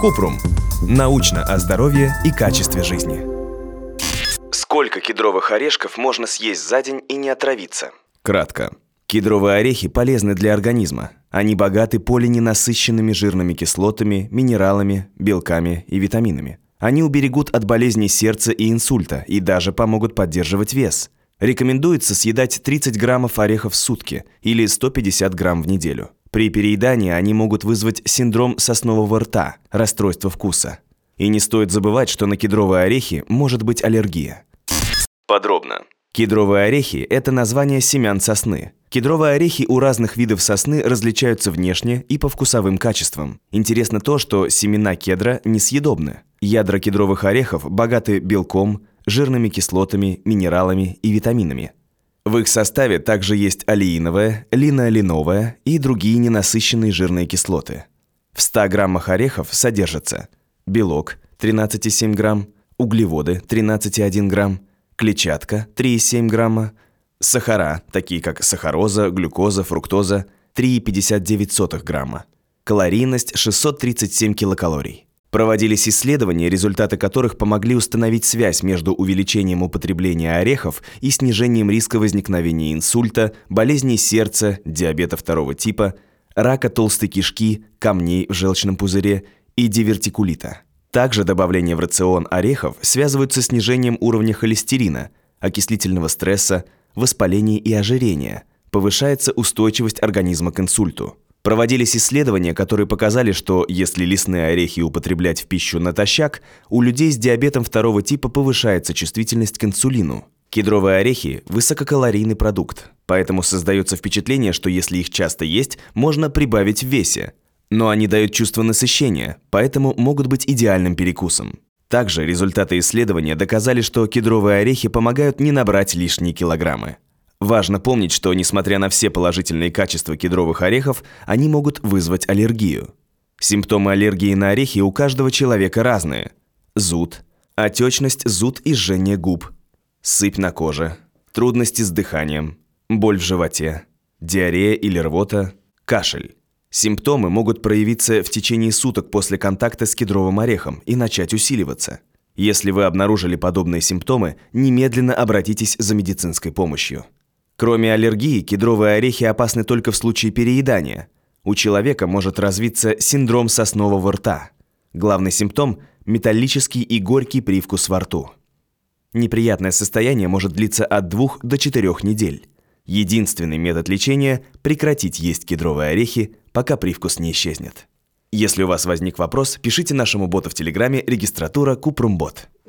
Купрум. Научно о здоровье и качестве жизни. Сколько кедровых орешков можно съесть за день и не отравиться? Кратко. Кедровые орехи полезны для организма. Они богаты полиненасыщенными жирными кислотами, минералами, белками и витаминами. Они уберегут от болезней сердца и инсульта и даже помогут поддерживать вес. Рекомендуется съедать 30 граммов орехов в сутки или 150 грамм в неделю. При переедании они могут вызвать синдром соснового рта, расстройство вкуса. И не стоит забывать, что на кедровые орехи может быть аллергия. Подробно. Кедровые орехи – это название семян сосны. Кедровые орехи у разных видов сосны различаются внешне и по вкусовым качествам. Интересно то, что семена кедра несъедобны. Ядра кедровых орехов богаты белком, жирными кислотами, минералами и витаминами – в их составе также есть алииновая, линоленовая и другие ненасыщенные жирные кислоты. В 100 граммах орехов содержатся белок 13,7 грамм, углеводы 13,1 грамм, клетчатка 3,7 грамма, сахара, такие как сахароза, глюкоза, фруктоза 3,59 грамма, калорийность 637 килокалорий. Проводились исследования, результаты которых помогли установить связь между увеличением употребления орехов и снижением риска возникновения инсульта, болезней сердца, диабета второго типа, рака толстой кишки, камней в желчном пузыре и дивертикулита. Также добавление в рацион орехов связывают со снижением уровня холестерина, окислительного стресса, воспаления и ожирения, повышается устойчивость организма к инсульту. Проводились исследования, которые показали, что если лесные орехи употреблять в пищу натощак, у людей с диабетом второго типа повышается чувствительность к инсулину. Кедровые орехи – высококалорийный продукт, поэтому создается впечатление, что если их часто есть, можно прибавить в весе. Но они дают чувство насыщения, поэтому могут быть идеальным перекусом. Также результаты исследования доказали, что кедровые орехи помогают не набрать лишние килограммы. Важно помнить, что несмотря на все положительные качества кедровых орехов, они могут вызвать аллергию. Симптомы аллергии на орехи у каждого человека разные. Зуд, отечность, зуд и жжение губ, сыпь на коже, трудности с дыханием, боль в животе, диарея или рвота, кашель. Симптомы могут проявиться в течение суток после контакта с кедровым орехом и начать усиливаться. Если вы обнаружили подобные симптомы, немедленно обратитесь за медицинской помощью. Кроме аллергии, кедровые орехи опасны только в случае переедания. У человека может развиться синдром соснового рта. Главный симптом – металлический и горький привкус во рту. Неприятное состояние может длиться от 2 до 4 недель. Единственный метод лечения – прекратить есть кедровые орехи, пока привкус не исчезнет. Если у вас возник вопрос, пишите нашему боту в Телеграме регистратура Купрумбот.